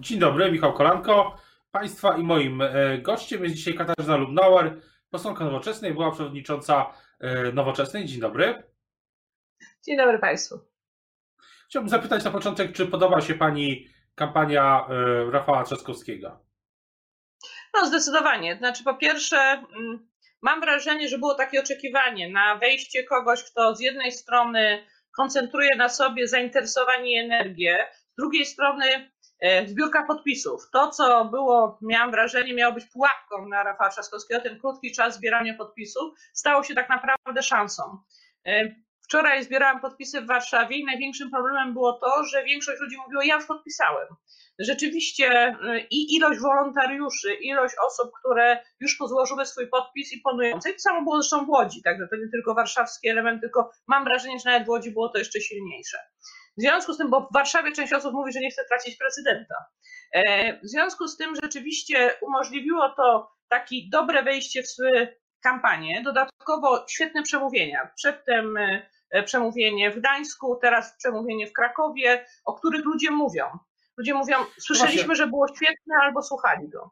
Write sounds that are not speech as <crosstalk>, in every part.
Dzień dobry, Michał Kolanko. Państwa i moim e, gościem jest dzisiaj Katarzyna Lubnauer, posłanka Nowoczesnej, była przewodnicząca e, Nowoczesnej. Dzień dobry. Dzień dobry Państwu. Chciałbym zapytać na początek, czy podoba się Pani kampania e, Rafała Trzaskowskiego? No zdecydowanie. Znaczy po pierwsze mm, mam wrażenie, że było takie oczekiwanie na wejście kogoś, kto z jednej strony koncentruje na sobie zainteresowanie i energię, z drugiej strony zbiórka podpisów. To, co było, miałam wrażenie, miało być pułapką na Rafała Trzaskowskiego, ten krótki czas zbierania podpisów, stało się tak naprawdę szansą. E, wczoraj zbierałam podpisy w Warszawie i największym problemem było to, że większość ludzi mówiło, ja już podpisałem. Rzeczywiście e, i ilość wolontariuszy, ilość osób, które już pozłożyły swój podpis. I to samo było zresztą w Łodzi, także to nie tylko warszawski element, tylko mam wrażenie, że nawet w Łodzi było to jeszcze silniejsze. W związku z tym, bo w Warszawie część osób mówi, że nie chce tracić prezydenta. E, w związku z tym rzeczywiście umożliwiło to takie dobre wejście w kampanię, dodatkowo świetne przemówienia. Przedtem e, przemówienie w Gdańsku, teraz przemówienie w Krakowie, o których ludzie mówią. Ludzie mówią, słyszeliśmy, że było świetne, albo słuchali go.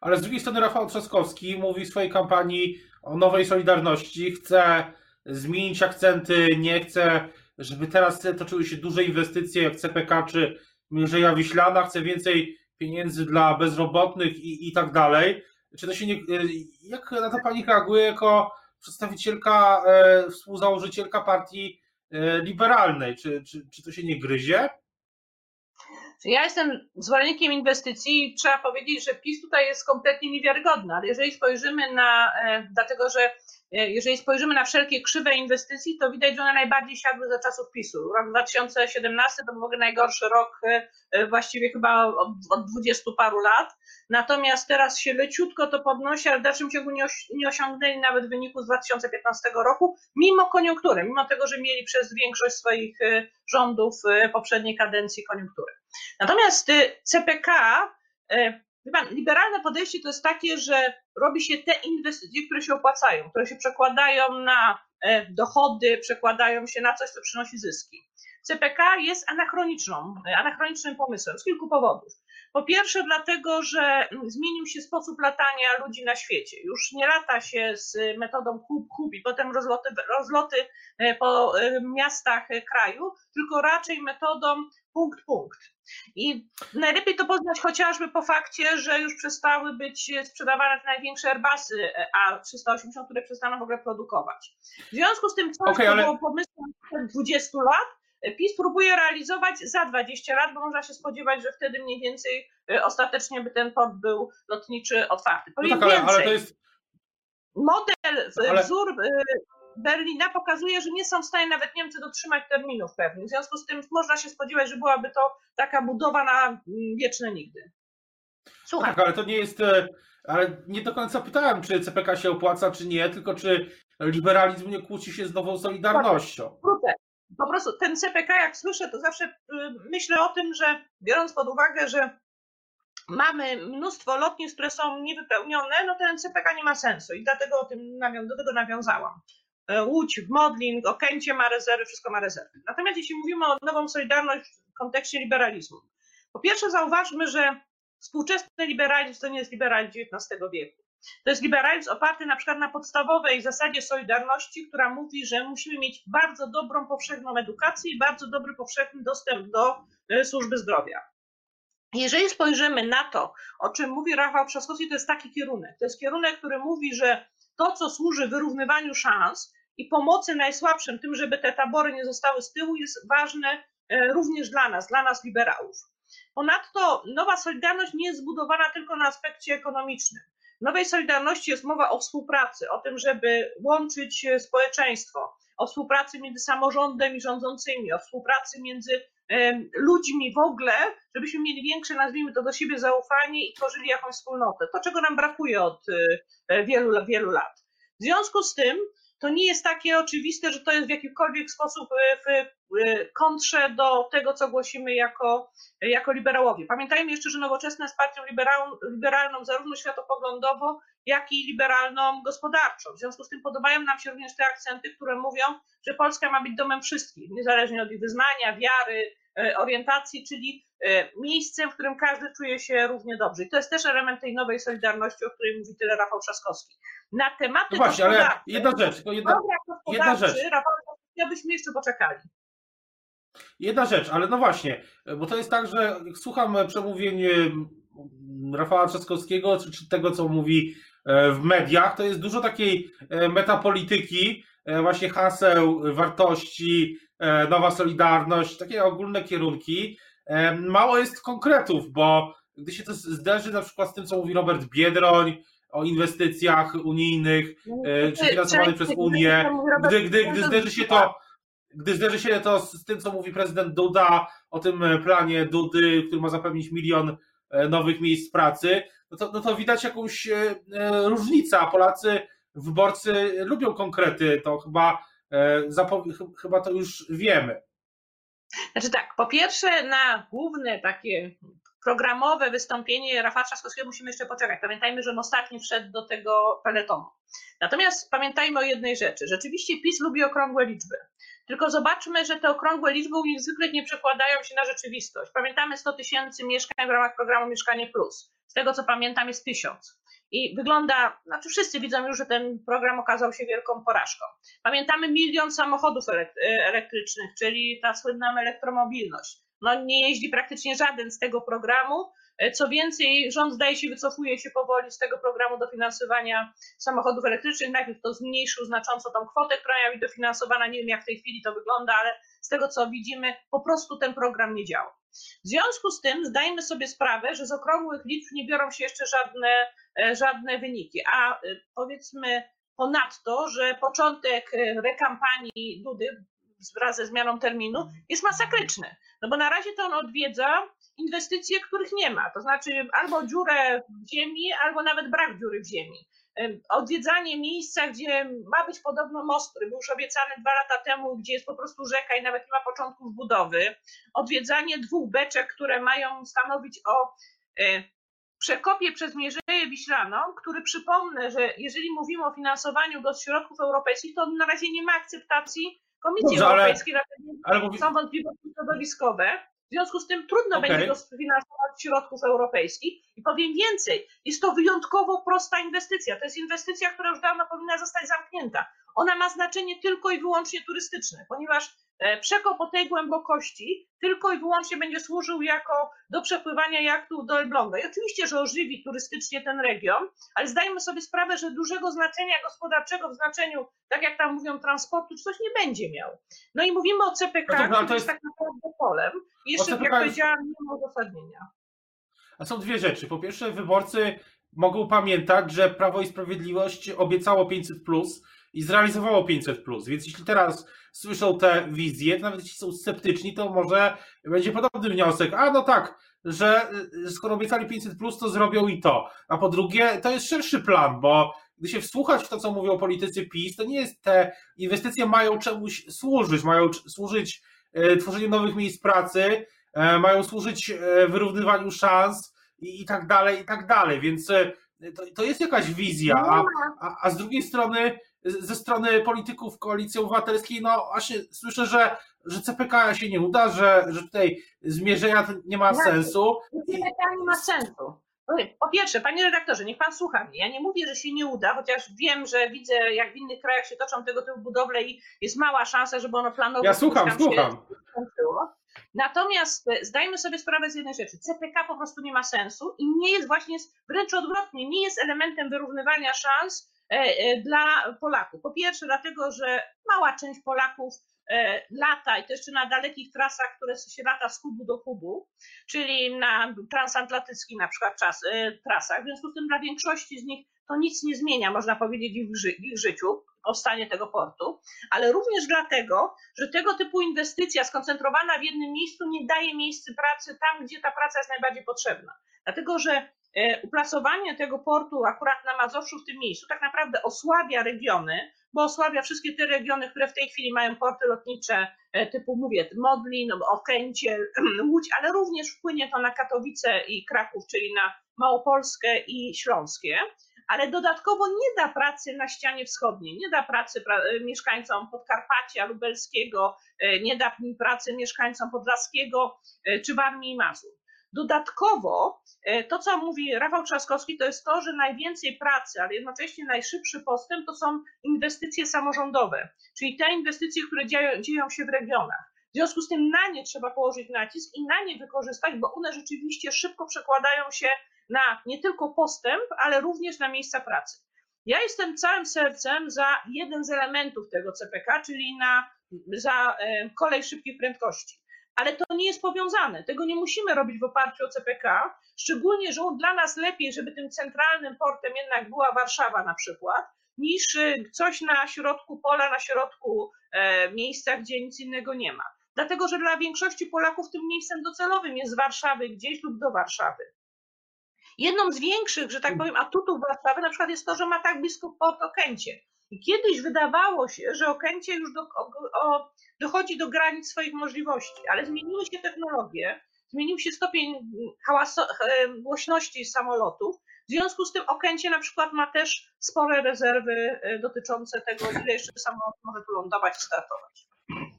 Ale z drugiej strony Rafał Trzaskowski mówi w swojej kampanii o nowej Solidarności, chce zmienić akcenty, nie chce żeby teraz toczyły się duże inwestycje jak CPK czy Mierzeja Wiślana, chce więcej pieniędzy dla bezrobotnych i, i tak dalej. Czy to się nie, jak na to pani reaguje jako przedstawicielka, e, współzałożycielka partii e, liberalnej? Czy, czy, czy to się nie gryzie? Ja jestem zwolennikiem inwestycji i trzeba powiedzieć, że PiS tutaj jest kompletnie niewiarygodny, ale jeżeli spojrzymy na, e, dlatego że jeżeli spojrzymy na wszelkie krzywe inwestycji, to widać, że one najbardziej siadły za czasów PiSu. Rok 2017 to był w ogóle najgorszy rok e, e, właściwie chyba od, 20 paru lat. Natomiast teraz się leciutko to podnosi, ale w dalszym ciągu nie osiągnęli nawet wyniku z 2015 roku, mimo koniunktury, mimo tego, że mieli przez większość swoich rządów poprzedniej kadencji koniunktury. Natomiast CPK Pan, liberalne podejście to jest takie, że robi się te inwestycje, które się opłacają, które się przekładają na e, dochody, przekładają się na coś, co przynosi zyski. CPK jest anachroniczną, anachronicznym pomysłem z kilku powodów. Po pierwsze, dlatego, że zmienił się sposób latania ludzi na świecie. Już nie lata się z metodą hub i potem rozloty, rozloty e, po e, miastach kraju, tylko raczej metodą punkt, punkt. I najlepiej to poznać chociażby po fakcie, że już przestały być sprzedawane te największe Airbusy A380, które przestaną w ogóle produkować. W związku z tym coś, okay, ale... było pomysłem 20 lat, PiS próbuje realizować za 20 lat, bo można się spodziewać, że wtedy mniej więcej y, ostatecznie by ten port był lotniczy otwarty. Powiem no tak, więcej. Ale to jest... Model, ale... wzór y, Berlina pokazuje, że nie są w stanie nawet Niemcy dotrzymać terminów pewnych. W związku z tym można się spodziewać, że byłaby to taka budowa na mm, wieczne nigdy. Słuchaj. tak, ale to nie jest. E, ale nie do końca pytałem, czy CPK się opłaca, czy nie, tylko czy liberalizm nie kłóci się z nową solidarnością. Wrócę. Po prostu ten CPK, jak słyszę, to zawsze y, myślę o tym, że biorąc pod uwagę, że mamy mnóstwo lotnisk, które są niewypełnione, no ten CPK nie ma sensu i dlatego o tym do tego nawiązałam. E, Łódź, Modlin, Okęcie ma rezerwy, wszystko ma rezerwy. Natomiast jeśli mówimy o nową Solidarność w kontekście liberalizmu, po pierwsze zauważmy, że współczesny liberalizm to nie jest liberalizm XIX wieku. To jest liberalizm oparty na przykład na podstawowej zasadzie solidarności, która mówi, że musimy mieć bardzo dobrą powszechną edukację i bardzo dobry powszechny dostęp do e, służby zdrowia. Jeżeli spojrzymy na to, o czym mówi Rafał Trzaskowski, to jest taki kierunek. To jest kierunek, który mówi, że to, co służy wyrównywaniu szans i pomocy najsłabszym, tym, żeby te tabory nie zostały z tyłu, jest ważne e, również dla nas, dla nas liberałów. Ponadto nowa Solidarność nie jest zbudowana tylko na aspekcie ekonomicznym. Nowej Solidarności jest mowa o współpracy, o tym, żeby łączyć e, społeczeństwo, o współpracy między samorządem i rządzącymi, o współpracy między ludźmi w ogóle, żebyśmy mieli większe, nazwijmy to do siebie zaufanie i tworzyli jakąś wspólnotę. To, czego nam brakuje od e, wielu, wielu lat. W związku z tym to nie jest takie oczywiste, że to jest w jakikolwiek sposób e, w e, kontrze do tego, co głosimy jako, jako liberałowie. Pamiętajmy jeszcze, że nowoczesna jest partią liberalną, liberalną zarówno światopoglądowo, jak i liberalną gospodarczo. W związku z tym podobają nam się również te akcenty, które mówią, że Polska ma być domem wszystkich, niezależnie od ich wyznania, wiary, e, orientacji, czyli miejscem, w którym każdy czuje się równie dobrze. I to jest też element tej nowej solidarności, o której mówi tyle Rafał Trzaskowski. Na tematy no właśnie, ale jedna rzecz, tylko jedna, jedna rzecz. Rafał byśmy jeszcze poczekali. Jedna rzecz, ale no właśnie, bo to jest tak, że słucham przemówień Rafała Trzaskowskiego, czy, czy tego, co mówi e, w mediach, to jest dużo takiej e, metapolityki, e, właśnie haseł, wartości, nowa solidarność, takie ogólne kierunki. Mało jest konkretów, bo gdy się to zderzy na przykład z tym, co mówi Robert Biedroń o inwestycjach unijnych, no, czy finansowanych przez Unię, gdy, gdy, gdy zderzy się to gdy zderzy się to z tym, co mówi prezydent Duda o tym planie Dudy, który ma zapewnić milion E, nowych miejsc pracy, no to, no to widać jakąś e, e, różnicę, a Polacy, wyborcy lubią konkrety, to chyba, chyba to już wiemy. Znaczy tak, po pierwsze na główne takie programowe wystąpienie Rafała Trzaskowskiego musimy jeszcze poczekać. Pamiętajmy, że on ostatni wszedł do tego peletonu. Natomiast pamiętajmy o jednej rzeczy. Rzeczywiście PiS lubi okrągłe liczby. Tylko zobaczmy, że te okrągłe liczby u nich zwykle nie przekładają się na rzeczywistość. Pamiętamy 100 tysięcy mieszkań w ramach programu Mieszkanie Plus. Z tego co pamiętam jest tysiąc. I wygląda, znaczy wszyscy widzą już, że ten program okazał się wielką porażką. Pamiętamy milion samochodów elektrycznych, czyli ta słynna elektromobilność. No nie jeździ praktycznie żaden z tego programu, E, co więcej, rząd zdaje się wycofuje się powoli z tego programu dofinansowania samochodów elektrycznych. Najpierw to zmniejszył znacząco tą kwotę, która miała być dofinansowana. Nie wiem, jak w tej chwili to wygląda, ale z tego co widzimy, po prostu ten program nie działa. W związku z tym zdajmy sobie sprawę, że z okrągłych liczb nie biorą się jeszcze żadne, e, żadne wyniki. A e, powiedzmy ponadto, że początek rekampanii Dudy wraz ze zmianą terminu jest masakryczny. No bo na razie to on odwiedza inwestycje, których nie ma. To znaczy albo dziurę w ziemi, albo nawet brak dziury w ziemi. Odwiedzanie miejsca, gdzie ma być podobno most, który był już obiecany dwa lata temu, gdzie jest po prostu rzeka i nawet nie ma początków budowy. Odwiedzanie dwóch beczek, które mają stanowić o e, przekopie przez Mierzeję Wiślaną, który przypomnę, że jeżeli mówimy o finansowaniu go środków europejskich, to na razie nie ma akceptacji Komisji Dobrze, Europejskiej, ale, ale są wątpliwości środowiskowe. W związku z tym trudno okay. będzie to sfinansować z środków europejskich. I powiem więcej, jest to wyjątkowo prosta inwestycja. To jest inwestycja, która już dawno powinna zostać zamknięta. Ona ma znaczenie tylko i wyłącznie turystyczne, ponieważ E, przekop o tej głębokości tylko i wyłącznie będzie służył jako do przepływania jachtów do Elbląga. I oczywiście, że ożywi turystycznie ten region, ale zdajmy sobie sprawę, że dużego znaczenia gospodarczego w znaczeniu, tak jak tam mówią, transportu czy coś nie będzie miał. No i mówimy o CPK, no to, który jest tak naprawdę polem. I jeszcze, jak powiedziałam, nie ma uzasadnienia. A są dwie rzeczy. Po pierwsze, wyborcy mogą pamiętać, że Prawo i Sprawiedliwość obiecało 500 plus i zrealizowało 500 plus. Więc jeśli teraz słyszą te wizje, to nawet jeśli są sceptyczni, to może będzie podobny wniosek. A no tak, że y, skoro obiecali 500 plus, to zrobią i to. A po drugie, to jest szerszy plan, bo gdy się wsłuchać w to, co mówią politycy PiS, to nie jest te inwestycje mają czemuś służyć, mają służyć e, tworzeniu nowych miejsc pracy, e, mają służyć e, wyrównywaniu szans i, i tak dalej, i tak dalej. Więc to, to jest jakaś wizja, a, a, a z drugiej strony ze strony polityków koalicji obywatelskiej, no właśnie słyszę, że, że CPK się nie uda, że, że tutaj zmierzenia nie ma sensu. CPK nie ma sensu. Po pierwsze, panie redaktorze, niech pan słucha mnie. Ja nie mówię, że się nie uda, chociaż wiem, że widzę, jak w innych krajach się toczą tego typu budowle i jest mała szansa, żeby ono planowo. Ja słucham, słucham. Natomiast e, zdajmy sobie sprawę z jednej rzeczy. CPK po prostu nie ma sensu i nie jest właśnie, wręcz odwrotnie, nie jest elementem wyrównywania szans dla Polaków. Po pierwsze, dlatego, że mała część Polaków e, lata i to jeszcze na dalekich trasach, które się lata z hubu do hubu, czyli na transatlantyckich na przykład czas, trasach. W związku z tym dla większości z nich to nic nie zmienia, można powiedzieć, w ich, ży w ich życiu, powstanie tego portu, ale również dlatego, że tego typu inwestycja skoncentrowana w jednym miejscu nie daje miejsc pracy tam, gdzie ta praca jest najbardziej potrzebna. Dlatego, że E, uplasowanie tego portu akurat na Mazowszu w tym miejscu tak naprawdę osłabia regiony, bo osłabia wszystkie te regiony, które w tej chwili mają porty lotnicze e, typu, mówię, Modlin, Okęcie, <clears throat> Łódź, ale również wpłynie to na Katowice i Kraków, czyli na Małopolskę i Śląskie. ale dodatkowo nie da pracy na ścianie wschodniej, nie da pracy pra- mieszkańcom Podkarpacia Lubelskiego, nie da pracy mieszkańcom Podlaskiego czy Warmii i Mazur. Dodatkowo to, co mówi Rafał Trzaskowski, to jest to, że najwięcej pracy, ale jednocześnie najszybszy postęp to są inwestycje samorządowe, czyli te inwestycje, które dzieją, dzieją się w regionach. W związku z tym na nie trzeba położyć nacisk i na nie wykorzystać, bo one rzeczywiście szybko przekładają się na nie tylko postęp, ale również na miejsca pracy. Ja jestem całym sercem za jeden z elementów tego CPK, czyli na, za kolej szybkich prędkości. Ale to nie jest powiązane. Tego nie musimy robić w oparciu o CPK, szczególnie, że dla nas lepiej, żeby tym centralnym portem jednak była Warszawa na przykład, niż y, coś na środku pola, na środku e, miejsca, gdzie nic innego nie ma. Dlatego, że dla większości Polaków tym miejscem docelowym jest z Warszawy gdzieś lub do Warszawy. Jedną z większych, że tak powiem, atutów Warszawy na przykład jest to, że ma tak blisko port Okęcie. I kiedyś wydawało się, że Okęcie już do, o, o, dochodzi do granic swoich możliwości, ale zmieniły się technologie, zmienił się stopień hałaso, głośności samolotów. W związku z tym Okęcie na przykład ma też spore rezerwy e, dotyczące tego, ile jeszcze samolot może tu lądować i startować.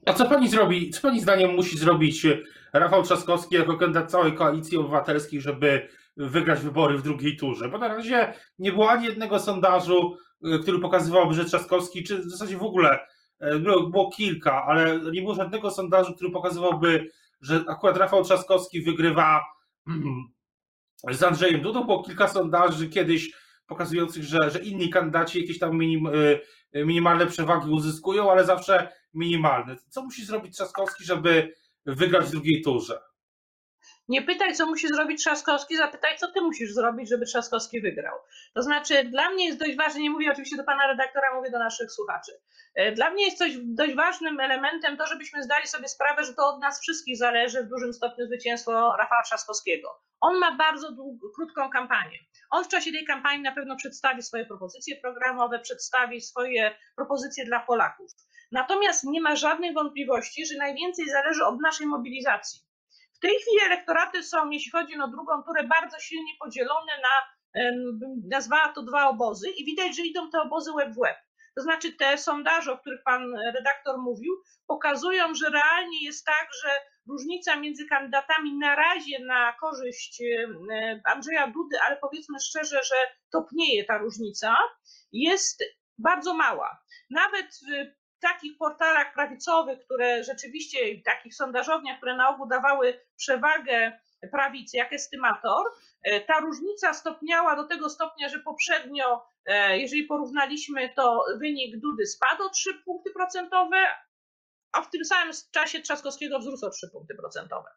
A co pani zrobi, co pani zdaniem musi zrobić Rafał Trzaskowski jako kandydat całej koalicji obywatelskiej, żeby wygrać wybory w drugiej turze? Bo na razie nie było ani jednego sondażu, y, który pokazywałby, że Trzaskowski, czy w zasadzie w ogóle y, było, było kilka, ale nie było żadnego sondażu, który pokazywałby, że akurat Rafał Trzaskowski wygrywa <clears throat> z Andrzejem Dudą. Było kilka sondaży kiedyś pokazujących, że, że inni kandydaci jakieś tam minim, y, minimalne przewagi uzyskują, ale zawsze minimalne. Co musi zrobić Trzaskowski, żeby wygrać w drugiej turze? Nie pytaj, co musi zrobić Trzaskowski, zapytaj, co ty musisz zrobić, żeby Trzaskowski wygrał. To znaczy, dla mnie jest dość ważne, nie mówię oczywiście do pana redaktora, mówię do naszych słuchaczy. E, dla mnie jest coś dość ważnym elementem to, żebyśmy zdali sobie sprawę, że to od nas wszystkich zależy w dużym stopniu zwycięstwo Rafała Trzaskowskiego. On ma bardzo dług, krótką kampanię. On w czasie tej kampanii na pewno przedstawi swoje propozycje programowe, przedstawi swoje propozycje dla Polaków. Natomiast nie ma żadnej wątpliwości, że najwięcej zależy od naszej mobilizacji. W tej chwili elektoraty są, jeśli chodzi o drugą turę, bardzo silnie podzielone na, nazwała to dwa obozy i widać, że idą te obozy łeb w łeb. To znaczy te sondaże, o których pan redaktor mówił, pokazują, że realnie jest tak, że różnica między kandydatami na razie na korzyść Andrzeja Dudy, ale powiedzmy szczerze, że topnieje ta różnica, jest bardzo mała. Nawet takich portalach prawicowych, które rzeczywiście, takich sondażowniach, które na ogół dawały przewagę prawicy, jak estymator, e, ta różnica stopniała do tego stopnia, że poprzednio, e, jeżeli porównaliśmy, to wynik Dudy spadł o 3 punkty procentowe, a w tym samym czasie Trzaskowskiego wzrósł o 3 punkty procentowe.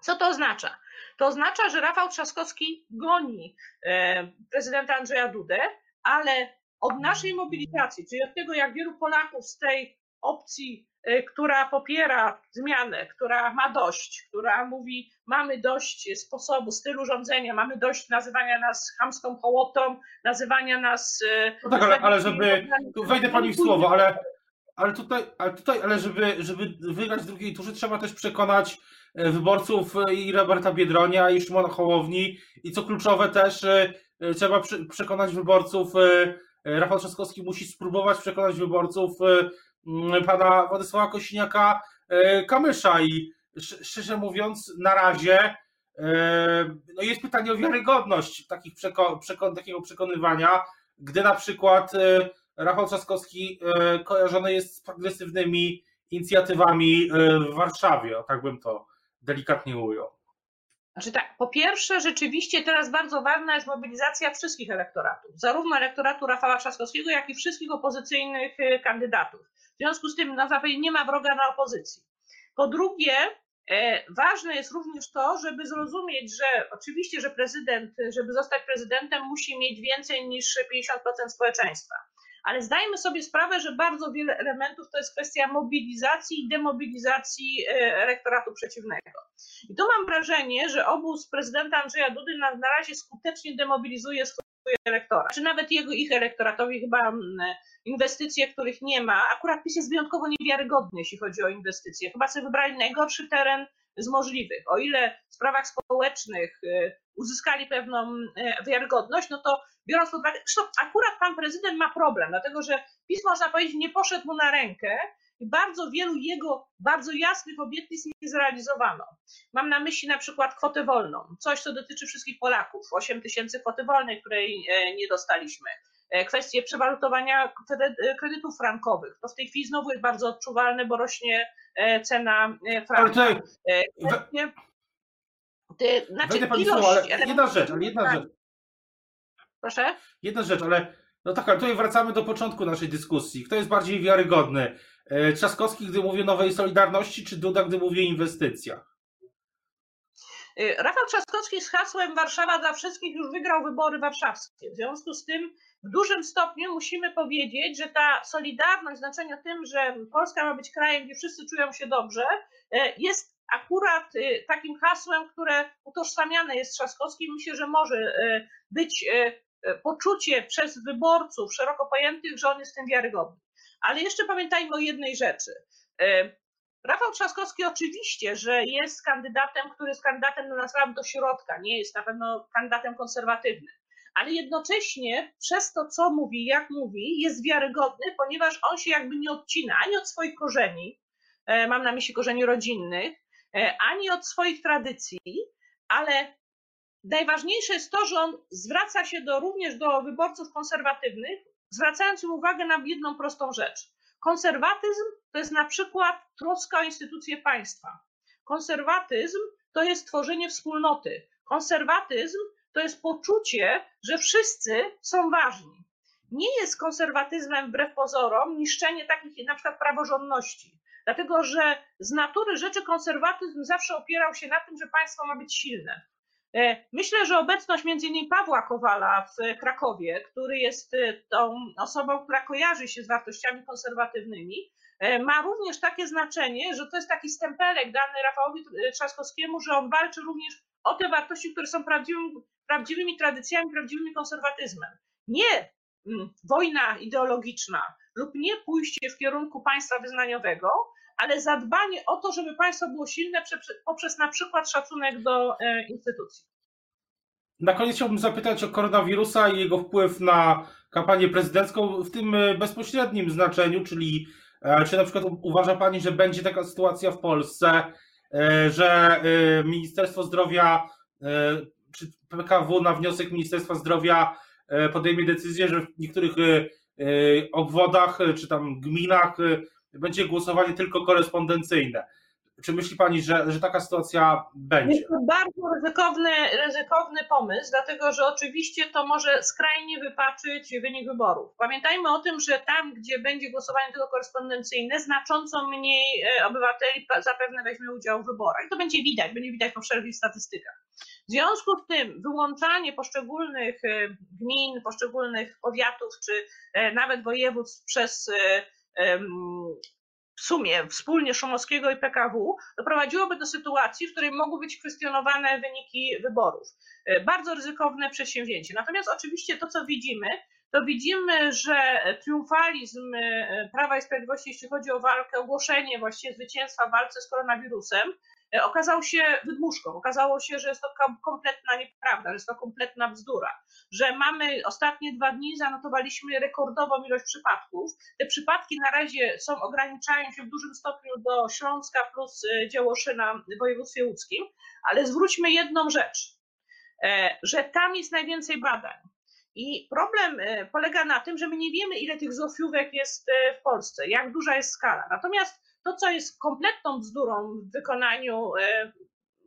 Co to oznacza? To oznacza, że Rafał Trzaskowski goni e, prezydenta Andrzeja Dudę, ale od naszej mobilizacji, czyli od tego, jak wielu Polaków z tej opcji, y, która popiera zmianę, która ma dość, która mówi, mamy dość sposobu, stylu rządzenia, mamy dość nazywania nas chamską hołotą, nazywania nas. Y, no tak, ale, ale żeby. Tu wejdę pani w słowo, ale. Ale tutaj, ale tutaj, ale żeby, żeby wygrać w drugiej turze, trzeba też przekonać y, wyborców i Roberta Biedronia, i Szymona Hołowni, i co kluczowe też trzeba przekonać wyborców Rafał Trzaskowski musi spróbować przekonać wyborców e, pana Władysława Kosiniaka e, Kamysza i szczerze mówiąc na razie no jest pytanie o wiarygodność takich przeko takiego przekonywania, gdy na przykład Rafał Trzaskowski kojarzony jest z progresywnymi inicjatywami w Warszawie, tak bym to delikatnie ujął. Znaczy tak, po pierwsze, rzeczywiście teraz bardzo ważna jest mobilizacja wszystkich elektoratów, zarówno elektoratu Rafała Trzaskowskiego, jak i wszystkich opozycyjnych y, kandydatów. W związku z tym na zapewne nie ma wroga na opozycji. Po drugie, e, ważne jest również to, żeby zrozumieć, że oczywiście, że prezydent, żeby zostać prezydentem, musi mieć więcej niż 50% społeczeństwa ale zdajmy sobie sprawę, że bardzo wiele elementów to jest kwestia mobilizacji i demobilizacji e, elektoratu przeciwnego. I tu mam wrażenie, że obóz prezydenta Andrzeja Dudy na, na razie skutecznie demobilizuje swój elektorat, czy nawet jego, ich elektoratowi chyba inwestycje, których nie ma. Akurat PiS jest wyjątkowo niewiarygodny, jeśli chodzi o inwestycje. Chyba sobie wybrali najgorszy teren z możliwych. O ile w sprawach społecznych uzyskali pewną wiarygodność, no to biorąc pod uwagę, zresztą akurat pan prezydent ma problem, dlatego że PiS, można powiedzieć, nie poszedł mu na rękę, i bardzo wielu jego bardzo jasnych obietnic nie zrealizowano. Mam na myśli na przykład kwotę wolną, coś co dotyczy wszystkich Polaków, 8 tysięcy kwoty wolnej, której e, nie dostaliśmy. E, kwestie przewalutowania kredytów frankowych. To w tej chwili znowu jest bardzo odczuwalne, bo rośnie e, cena franka. Ale Kwestie, ty, znaczy, ilość, ale jedna rzecz, ale jedna tak. rzecz. Proszę? Jedna rzecz, ale no tak, ale tutaj wracamy do początku naszej dyskusji. Kto jest bardziej wiarygodny? E, Trzaskowski, gdy mówi o nowej Solidarności, czy Duda, gdy mówi o inwestycjach? E, Rafał Trzaskowski z hasłem Warszawa dla wszystkich już wygrał wybory warszawskie. W związku z tym w dużym stopniu musimy powiedzieć, że ta solidarność, znaczenie tym, że Polska ma być krajem, gdzie wszyscy czują się dobrze, e, jest akurat takim hasłem, które utożsamiane jest Trzaskowskim. Myślę, że może być poczucie przez wyborców szeroko pojętych, że on jest tym wiarygodny. Ale jeszcze pamiętajmy o jednej rzeczy. E, Rafał Trzaskowski oczywiście, że jest kandydatem, który jest kandydatem, no nazwałam do środka, nie jest na pewno kandydatem konserwatywnym, ale jednocześnie przez to, co mówi, jak mówi, jest wiarygodny, ponieważ on się jakby nie odcina ani od swoich korzeni, e, mam na myśli korzeni rodzinnych, e, ani od swoich tradycji, ale najważniejsze jest to, że on zwraca się do, również do wyborców konserwatywnych, zwracając im uwagę na jedną prostą rzecz. Konserwatyzm to jest na przykład troska o instytucje państwa. Konserwatyzm to jest tworzenie wspólnoty. Konserwatyzm to jest poczucie, że wszyscy są ważni. Nie jest konserwatyzmem wbrew pozorom niszczenie takich na przykład praworządności. Dlatego, że z natury rzeczy konserwatyzm zawsze opierał się na tym, że państwo ma być silne. E, myślę, że obecność innymi Pawła Kowala w Krakowie, który jest e, tą osobą, która kojarzy się z wartościami konserwatywnymi, e, ma również takie znaczenie, że to jest taki stempelek dany Rafałowi Trzaskowskiemu, że on walczy również o te wartości, które są prawdziwymi, prawdziwymi tradycjami, prawdziwym konserwatyzmem. Nie mm, wojna ideologiczna lub nie pójście w kierunku państwa wyznaniowego, ale zadbanie o to, żeby państwo było silne poprzez na przykład szacunek do e, instytucji. Na koniec chciałbym zapytać o koronawirusa i jego wpływ na kampanię prezydencką w tym e, bezpośrednim znaczeniu, czyli e, czy na przykład uważa Pani, że będzie taka sytuacja w Polsce, że Ministerstwo Zdrowia czy PKW na wniosek Ministerstwa Zdrowia podejmie decyzję, że w niektórych obwodach czy tam gminach będzie głosowanie tylko korespondencyjne. Czy myśli Pani, że, że taka sytuacja będzie? Jest to bardzo ryzykowny, ryzykowny pomysł, dlatego że oczywiście to może skrajnie wypaczyć wynik wyborów. Pamiętajmy o tym, że tam, gdzie będzie głosowanie tylko korespondencyjne, znacząco mniej e, obywateli zapewne weźmie udział w wyborach. To będzie widać, będzie widać po wszelkich statystykach. W związku z tym wyłączanie poszczególnych e, gmin, poszczególnych powiatów czy e, nawet województw przez w sumie wspólnie Szumowskiego i PKW doprowadziłoby do sytuacji, w której mogły być kwestionowane wyniki wyborów. E, bardzo ryzykowne przedsięwzięcie. Natomiast oczywiście to, co widzimy, to widzimy, że triumfalizm e, Prawa i Sprawiedliwości, jeśli chodzi o walkę, ogłoszenie właściwie zwycięstwa w walce z koronawirusem, E, okazał się wydmuszką. Okazało się, że jest to kompletna nieprawda, że jest to kompletna bzdura, że mamy ostatnie dwa dni zanotowaliśmy rekordową ilość przypadków. Te przypadki na razie są, ograniczają się w dużym stopniu do Śląska plus e, Działoszyna w województwie łódzkim, ale zwróćmy jedną rzecz, e, że tam jest najwięcej badań. I problem polega na tym, że my nie wiemy, ile tych zofiówek jest w Polsce, jak duża jest skala. Natomiast to, co jest kompletną bzdurą w wykonaniu e,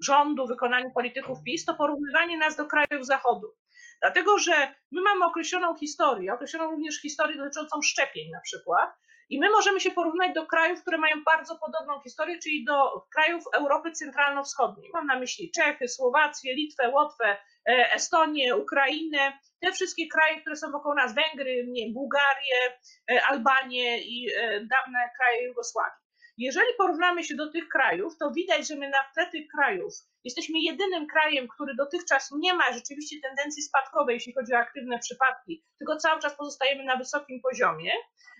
rządu, wykonaniu polityków PiS, to porównywanie nas do krajów Zachodu. Dlatego, że my mamy określoną historię, określoną również historię dotyczącą szczepień na przykład, i my możemy się porównać do krajów, które mają bardzo podobną historię, czyli do krajów Europy Centralno-Wschodniej. Mam na myśli Czechy, Słowację, Litwę, Łotwę, e, Estonię, Ukrainę, te wszystkie kraje, które są wokół nas, Węgry, Bułgarię, e, Albanię i dawne kraje Jugosławii. Jeżeli porównamy się do tych krajów, to widać, że my na tle tych krajów jesteśmy jedynym krajem, który dotychczas nie ma rzeczywiście tendencji spadkowej, jeśli chodzi o aktywne przypadki, tylko cały czas pozostajemy na wysokim poziomie.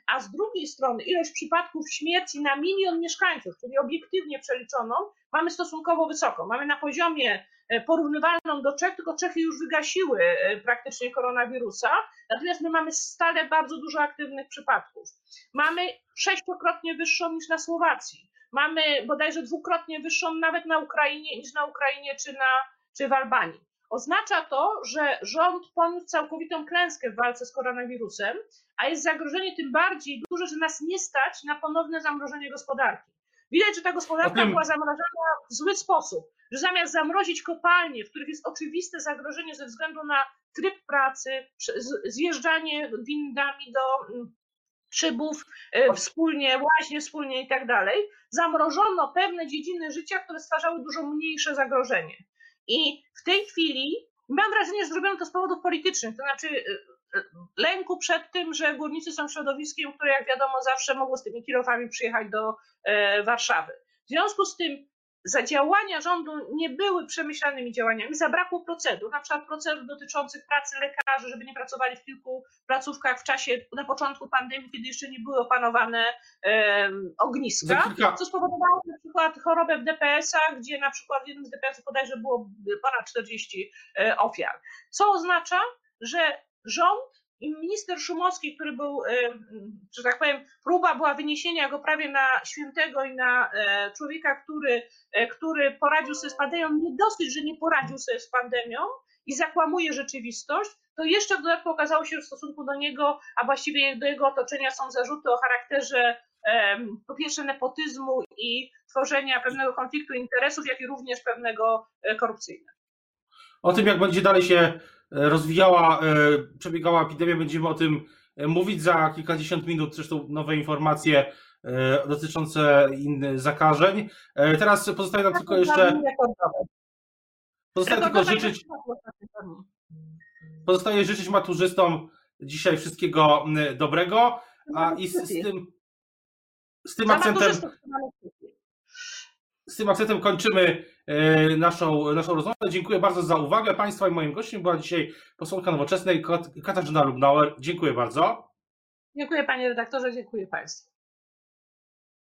A z drugiej strony ilość przypadków śmierci na milion mieszkańców, czyli obiektywnie przeliczoną, mamy stosunkowo wysoką. Mamy na poziomie porównywalną do Czech, tylko Czechy już wygasiły e, praktycznie koronawirusa, natomiast my mamy stale bardzo dużo aktywnych przypadków. Mamy sześciokrotnie wyższą niż na Słowacji. Mamy bodajże dwukrotnie wyższą nawet na Ukrainie niż na Ukrainie czy, na, czy w Albanii. Oznacza to, że rząd poniósł całkowitą klęskę w walce z koronawirusem, a jest zagrożenie tym bardziej duże, że nas nie stać na ponowne zamrożenie gospodarki. Widać, że ta gospodarka tym- była zamrażana w zły sposób, że zamiast zamrozić kopalnie, w których jest oczywiste zagrożenie ze względu na tryb pracy, zjeżdżanie windami do mm, szybów e, wspólnie, łaźnie wspólnie i tak dalej, zamrożono pewne dziedziny życia, które stwarzały dużo mniejsze zagrożenie. I w tej chwili mam wrażenie, że zrobiono to z powodów politycznych, to znaczy e, lęku przed tym, że górnicy są środowiskiem, które jak wiadomo zawsze mogło z tymi kilofami przyjechać do e, Warszawy. W związku z tym zadziałania rządu nie były przemyślanymi działaniami, zabrakło procedur, na przykład procedur dotyczących pracy lekarzy, żeby nie pracowali w kilku placówkach w czasie, na początku pandemii, kiedy jeszcze nie były opanowane Za ogniska, co spowodowało na przykład chorobę w DPS-ach, gdzie na przykład w jednym z DPS-ów bodajże było ponad 40 e, ofiar. Co oznacza, że rząd i minister Szumowski, który był, e, że tak powiem, próba była wyniesienia go prawie na świętego i na e, człowieka, który, e, który poradził sobie z pandemią, nie dosyć, że nie poradził sobie z pandemią i zakłamuje rzeczywistość, to jeszcze w dodatku okazało się, w stosunku do niego, a właściwie do jego otoczenia są zarzuty o charakterze po pierwsze nepotyzmu i tworzenia pewnego konfliktu interesów, jak i również pewnego korupcyjnego. O tym, jak będzie dalej się e, rozwijała, e, przebiegała epidemia, będziemy o tym e, mówić za kilkadziesiąt minut. Zresztą nowe informacje dotyczące innych zakażeń. Teraz pozostaje nam tylko jeszcze, pozostaje tylko życzyć, pozostaje życzyć maturzystom dzisiaj wszystkiego dobrego, a i z, z tym, z tym akcentem. Z tym akcentem kończymy e, naszą, naszą rozmowę. Dziękuję bardzo za uwagę Państwa i moim gościem była dzisiaj posłanka nowoczesnej Kat- Katarzyna Lubnauer. Dziękuję bardzo. Dziękuję panie redaktorze, dziękuję państwu.